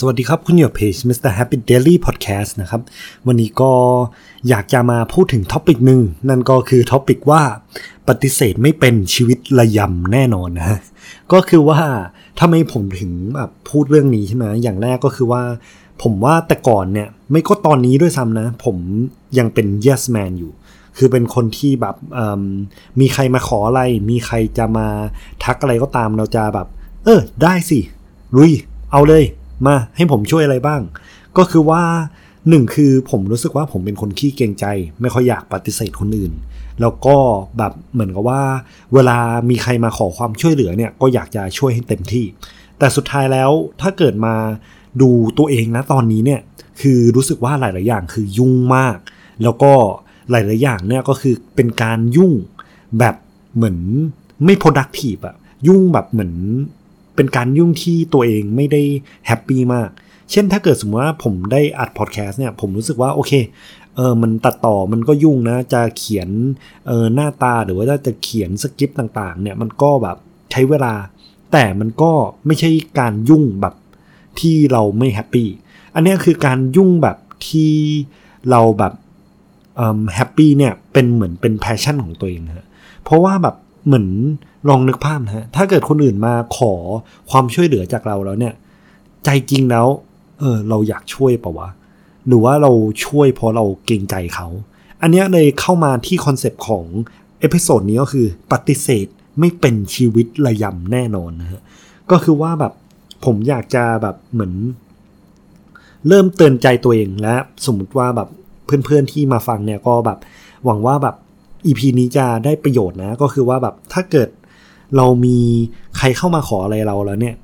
สวัสดีครับ คุณอยู่เพจ Mr. Happy Daily Podcast นะครับ วันนี้ก็อยากจะมาพูดถึงท็อปิกหนึ่งนั่นก็คือท็อปิกว่าปฏิเสธไม่เป็นชีวิตระยำแน่นอนนะ ก็คือว่าทำไมผมถึงแบบพูดเรื่องนี้ใช่ไหมอย่างแรกก็คือว่า ผมว่าแต่ก่อนเนี่ยไม่ก็ตอนนี้ด้วยซ้ำนะ ผมยังเป็น yes man อยู่ คือเป็นคนที่แบบมีใครมาขออะไร มีใครจะมาทักอะไรก็ตามเราจะแบบ เออได้สิลุยเอาเลย มาให้ผมช่วยอะไรบ้าง ก็คือว่าหนึ่งคือผมรู้สึกว่าผมเป็นคนขี้เกรงใจ ไม่ค่อยอยากปฏิเสธคนอื่น แล้วก็แบบเหมือนกับว่า เวลามีใครมาขอความช่วยเหลือเนี่ยก็อยากจะช่วยให้เต็มที่ แต่สุดท้ายแล้วถ้าเกิดมาดูตัวเองนะตอนนี้เนี่ยคือรู้สึกว่าหลาย ๆ อย่างคือยุ่งมาก แล้วก็หลาย ๆ อย่างเนี่ยก็คือเป็นการยุ่งแบบเหมือนไม่ productive อะยุ่งแบบเหมือน เป็นการยุ่งที่ตัวเองไม่ได้แฮปปี้มาก เช่นถ้าเกิดสมมติว่าผมได้อัดพอดแคสต์เนี่ยผมรู้สึกว่าโอเคเออมันตัดต่อมันก็ยุ่งนะ จะเขียนเออหน้าตาหรือว่าจะเขียนสคริปต์ต่างๆ เนี่ยมันก็แบบใช้เวลา แต่มันก็ไม่ใช่การยุ่งแบบที่เราไม่แฮปปี้อันนี้คือการยุ่งแบบที่เราแบบแฮปปี้เนี่ยเป็นเหมือนเป็น passion ของตัวเองนะเพราะว่าแบบ เหมือนลองนึกภาพนะฮะถ้าเกิดคนอื่นมาขอความช่วยเหลือจากเราแล้วเนี่ย ใจจริงแล้ว เออ เราอยากช่วยปะวะ หรือว่าเราช่วยเพราะเราเกรงใจเขา อันนี้เลยเข้ามาที่คอนเซปต์ของ episode นี้ก็คือปฏิเสธไม่เป็นชีวิตระยำแน่นอนนะฮะก็คือว่าแบบผมอยากจะแบบเหมือน เริ่มเตือนใจตัวเองและ สมมติว่าแบบเพื่อนๆที่มาฟังเนี่ยก็แบบ หวังว่าแบบ EP นี้จะได้ประโยชน์นะ ก็คือว่าแบบถ้าเกิดเรามีใครเข้ามาขออะไรเราแล้วเนี่ย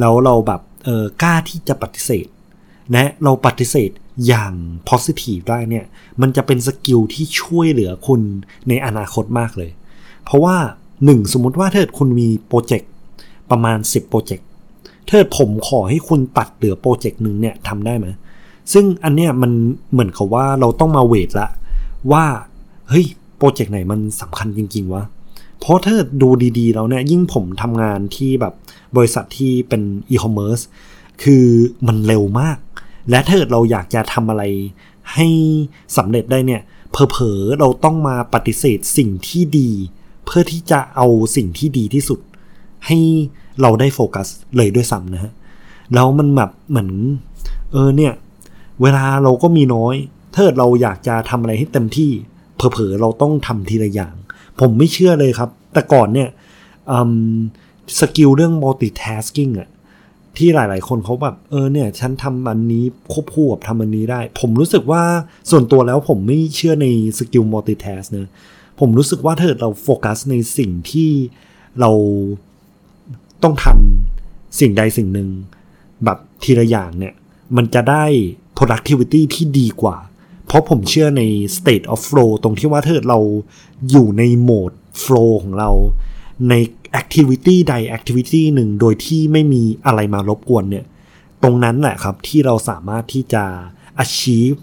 แล้วเราแบบเออกล้าที่จะปฏิเสธนะเราปฏิเสธอย่าง positive ได้เนี่ย มันจะเป็น skill ที่ช่วยเหลือคุณในอนาคตมากเลย เพราะว่าหนึ่งสมมติว่าถ้าคุณมีโปรเจกต์ประมาณ 10 โปรเจกต์ถ้าผมขอให้คุณตัดเหลือโปรเจกต์หนึ่งเนี่ยทำได้ไหมซึ่งอันเนี้ยมันเหมือนกับว่าเราต้องมาเวทละว่า เฮ้ย โปรเจกต์ไหนมันสำคัญจริง ๆ วะ เพราะถ้าดูดีๆ แล้วเนี่ยยิ่งผมทำงานที่แบบบริษัทที่เป็นอีคอมเมิร์ซคือมันเร็วมาก และถ้าเราอยากจะทำอะไรให้สำเร็จได้เนี่ยเพอๆเราต้องมาปฏิเสธสิ่งที่ดี เพื่อที่จะเอาสิ่งที่ดีที่สุด ให้เราได้โฟกัสเลยด้วยซ้ำนะฮะแล้วมันแบบเหมือนเออเนี่ย เวลาเราก็มีน้อย ถ้าเราอยากจะทำอะไรให้เต็มที่ เผลอๆเราต้องทำทีละอย่าง ผมไม่เชื่อเลยครับ แต่ก่อนเนี่ยสกิลเรื่อง multitasking อะที่หลาย ๆ คนเขาแบบเออเนี่ย ฉันทำอันนี้ควบคู่กับทำอันนี้ได้ ผมรู้สึกว่าส่วนตัวแล้วผมไม่เชื่อในสกิล multitask นะผมรู้สึกว่าถ้าเราโฟกัสในสิ่งที่เราต้องทำสิ่งใดสิ่งหนึ่งแบบทีละอย่างเนี่ย มันจะได้ productivity ที่ดีกว่า เพราะผมเชื่อใน state of flow ตรงที่ว่าถ้าเราอยู่ในโหมด flow ของเรา ใน activity ใด activity หนึ่งโดยที่ไม่มีอะไรมารบกวนเนี่ย ตรงนั้นแหละครับที่เราสามารถที่จะ achieve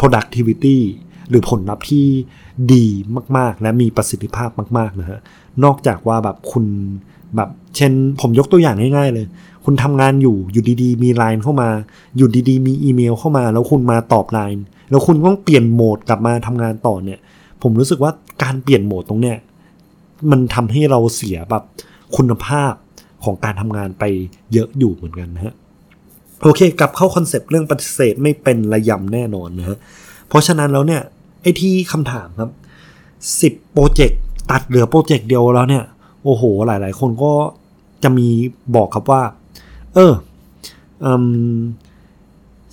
productivity หรือผลลัพธ์ที่ดีมาก ๆ และมีประสิทธิภาพมาก ๆ นะฮะ นอกจากว่าแบบคุณแบบเช่นผมยกตัวอย่างง่าย ๆ เลย คุณทำงานอยู่อยู่ดีๆ มีไลน์เข้ามา อยู่ดีๆ มีอีเมลเข้ามา แล้วคุณมาตอบไลน์ แล้วคุณต้องเปลี่ยนโหมดกลับมาทำงานต่อเนี่ย ผมรู้สึกว่าการเปลี่ยนโหมดตรงเนี้ยมันทำให้เราเสียแบบคุณภาพของการทำงานไปเยอะอยู่เหมือนกันนะฮะโอเคกลับเข้าคอนเซปต์เรื่องปฏิเสธไม่เป็นระยำแน่นอนนะฮะเพราะฉะนั้นแล้วเนี่ยไอ้ที่คำถามครับสิบโปรเจกต์ตัดเหลือโปรเจกต์เดียวแล้วเนี่ยโอ้โห หลายๆ คนก็จะมีบอกครับว่า เอออ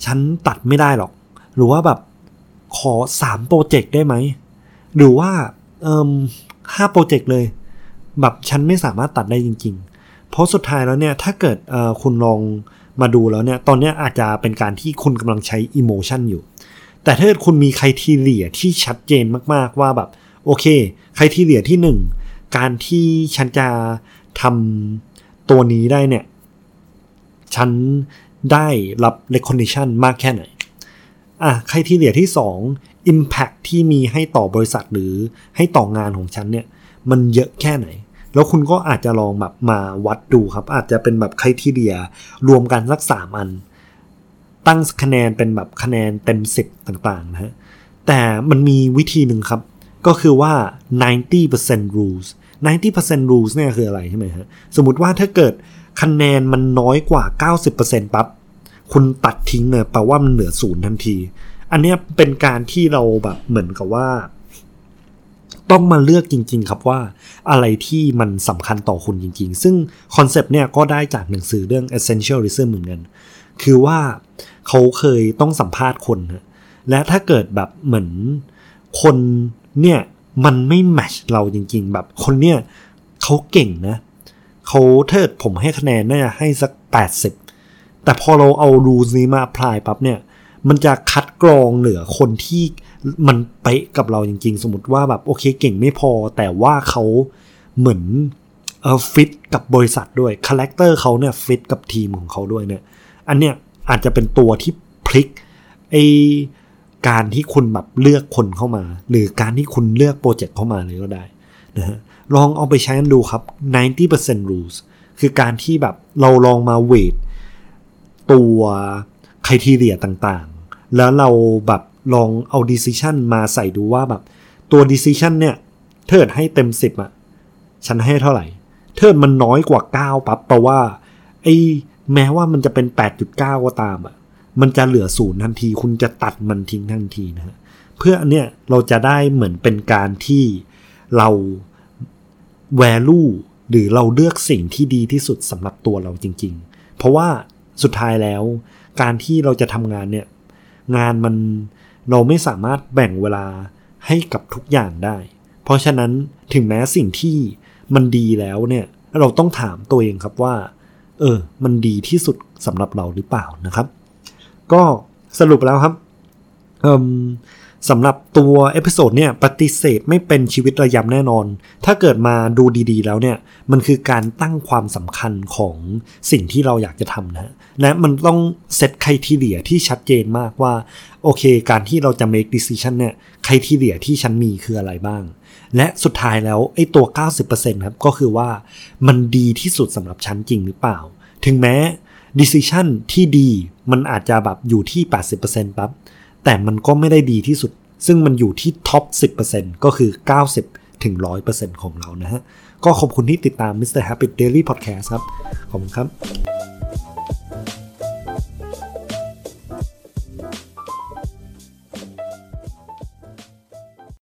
ฉันตัดไม่ได้หรอก หรือว่าแบบ ขอสามโปรเจกต์ได้ไหม หรือว่าเอ่มห้าโปรเจกต์เลย แบบฉันไม่สามารถตัดได้จริง ๆ เพราะสุดท้ายแล้วเนี่ย ถ้าเกิดคุณลองมาดูแล้วเนี่ย ตอนนี้อาจจะเป็นการที่คุณกำลังใช้อิโมชันอยู่ แต่ถ้าคุณมีใครทีเลียที่ชัดเจนมากๆว่าแบบ โอเค ใครทีเลียที่หนึ่งการที่ฉันจะทำตัวนี้ได้เนี่ย ฉันได้รับ recognition มากแค่ไหน อะใครที่เหลือที่ 2 Impact ที่มีให้ต่อบริษัทหรือให้ต่องานของฉันเนี่ย มันเยอะแค่ไหน แล้วคุณก็อาจจะลองแบบมาวัดดูครับ อาจจะเป็นแบบใครที่เดียรวมกันสักสามอัน ตั้งคะแนนเป็นแบบคะแนนเต็ม 10 ต่างๆนะฮะแต่มันมีวิธีหนึ่งครับ ก็คือว่า 90% rules 90% rules เนี่ยคืออะไรใช่ไหมฮะสมมติว่าถ้าเกิดคะแนนมันน้อยกว่า 90%ปั๊บ คุณตัดทิ้งเนี่ยแปลว่ามันเหลือศูนย์ทันที อันเนี้ยเป็นการที่เราแบบเหมือนกับว่า ต้องมาเลือกจริง ๆ ครับว่าอะไรที่มันสำคัญต่อคุณจริง ๆ ซึ่งคอนเซปต์เนี่ยก็ได้จากหนังสือเรื่อง essentialism เหมือนกัน คือว่าเขาเคยต้องสัมภาษณ์คนนะและถ้าเกิดแบบเหมือนคนเนี่ยมันไม่ match เราจริง ๆ แบบคนเนี่ยเขาเก่งนะถ้าเกิดผมให้คะแนนน่าจะให้สัก 80 แต่พอเราเอา rules นี้มา apply ปั๊บเนี่ย มันจะคัดกรองเหลือคนที่มันเป๊ะกับเราจริง ๆ สมมติว่าแบบโอเคเก่งไม่พอ แต่ว่าเขาเหมือนเออฟิตกับบริษัทด้วยคาแรคเตอร์เขาเนี่ยฟิตกับทีมของเขาด้วยเนี่ย อันเนี้ยอาจจะเป็นตัวที่พลิกไอการที่คุณแบบเลือกคนเข้ามา หรือการที่คุณเลือกโปรเจกต์เข้ามาเลยก็ได้นะฮะลองเอาไปใช้กันดูครับ 90% rules คือการที่แบบเราลองมาเวท ตัวคุณทีเรียต่างๆ แล้วเราแบบลองเอา decision มาใส่ดูว่าแบบ ตัว decision เนี่ยเทิดให้เต็ม 10อะฉันให้เท่าไหร่ เทิดมันน้อยกว่า 9ปั๊บแปลว่าไอ้แม้ว่ามันจะเป็น 8.9 ก็ตามอะมันจะเหลือศูนย์ทันที คุณจะตัดมันทิ้งทันทีนะฮะเพื่ออันเนี้ยเราจะได้เหมือนเป็นการที่เรา value หรือเราเลือกสิ่งที่ดีที่สุดสำหรับตัวเราจริง ๆ เพราะว่า สุดท้ายแล้ว การที่เราจะทำงานเนี่ย งานมันเราไม่สามารถแบ่งเวลาให้กับทุกอย่างได้ เพราะฉะนั้นถึงแม้สิ่งที่มันดีแล้วเนี่ย เราต้องถามตัวเองครับว่า เออ มันดีที่สุดสำหรับเราหรือเปล่านะครับ ก็สรุปแล้วครับเอ่ม สำหรับตัว episode เนี่ยปฏิเสธไม่เป็นชีวิตระยำแน่นอน ถ้าเกิดมาดูดีๆแล้วเนี่ย มันคือการตั้งความสำคัญของสิ่งที่เราอยากจะทำนะและมันต้อง set criteria ที่ชัดเจนมากว่า โอเค การที่เราจะ make decision เนี่ย criteria ที่ฉันมีคืออะไรบ้าง และสุดท้ายแล้วไอ้ตัว 90%ครับก็คือว่ามันดีที่สุดสำหรับฉันจริงหรือเปล่า ถึงแม้ decision ที่ดีมันอาจจะแบบอยู่ที่ 80%ปั๊บ แต่มันก็ไม่ได้ดีที่สุด ซึ่งมันอยู่ที่ท็อป 10%ก็คือ 90 ถึง 100%ของเรานะฮะ ก็ขอบคุณที่ติดตาม Mr. Happy Daily Podcast ครับ ขอบคุณครับ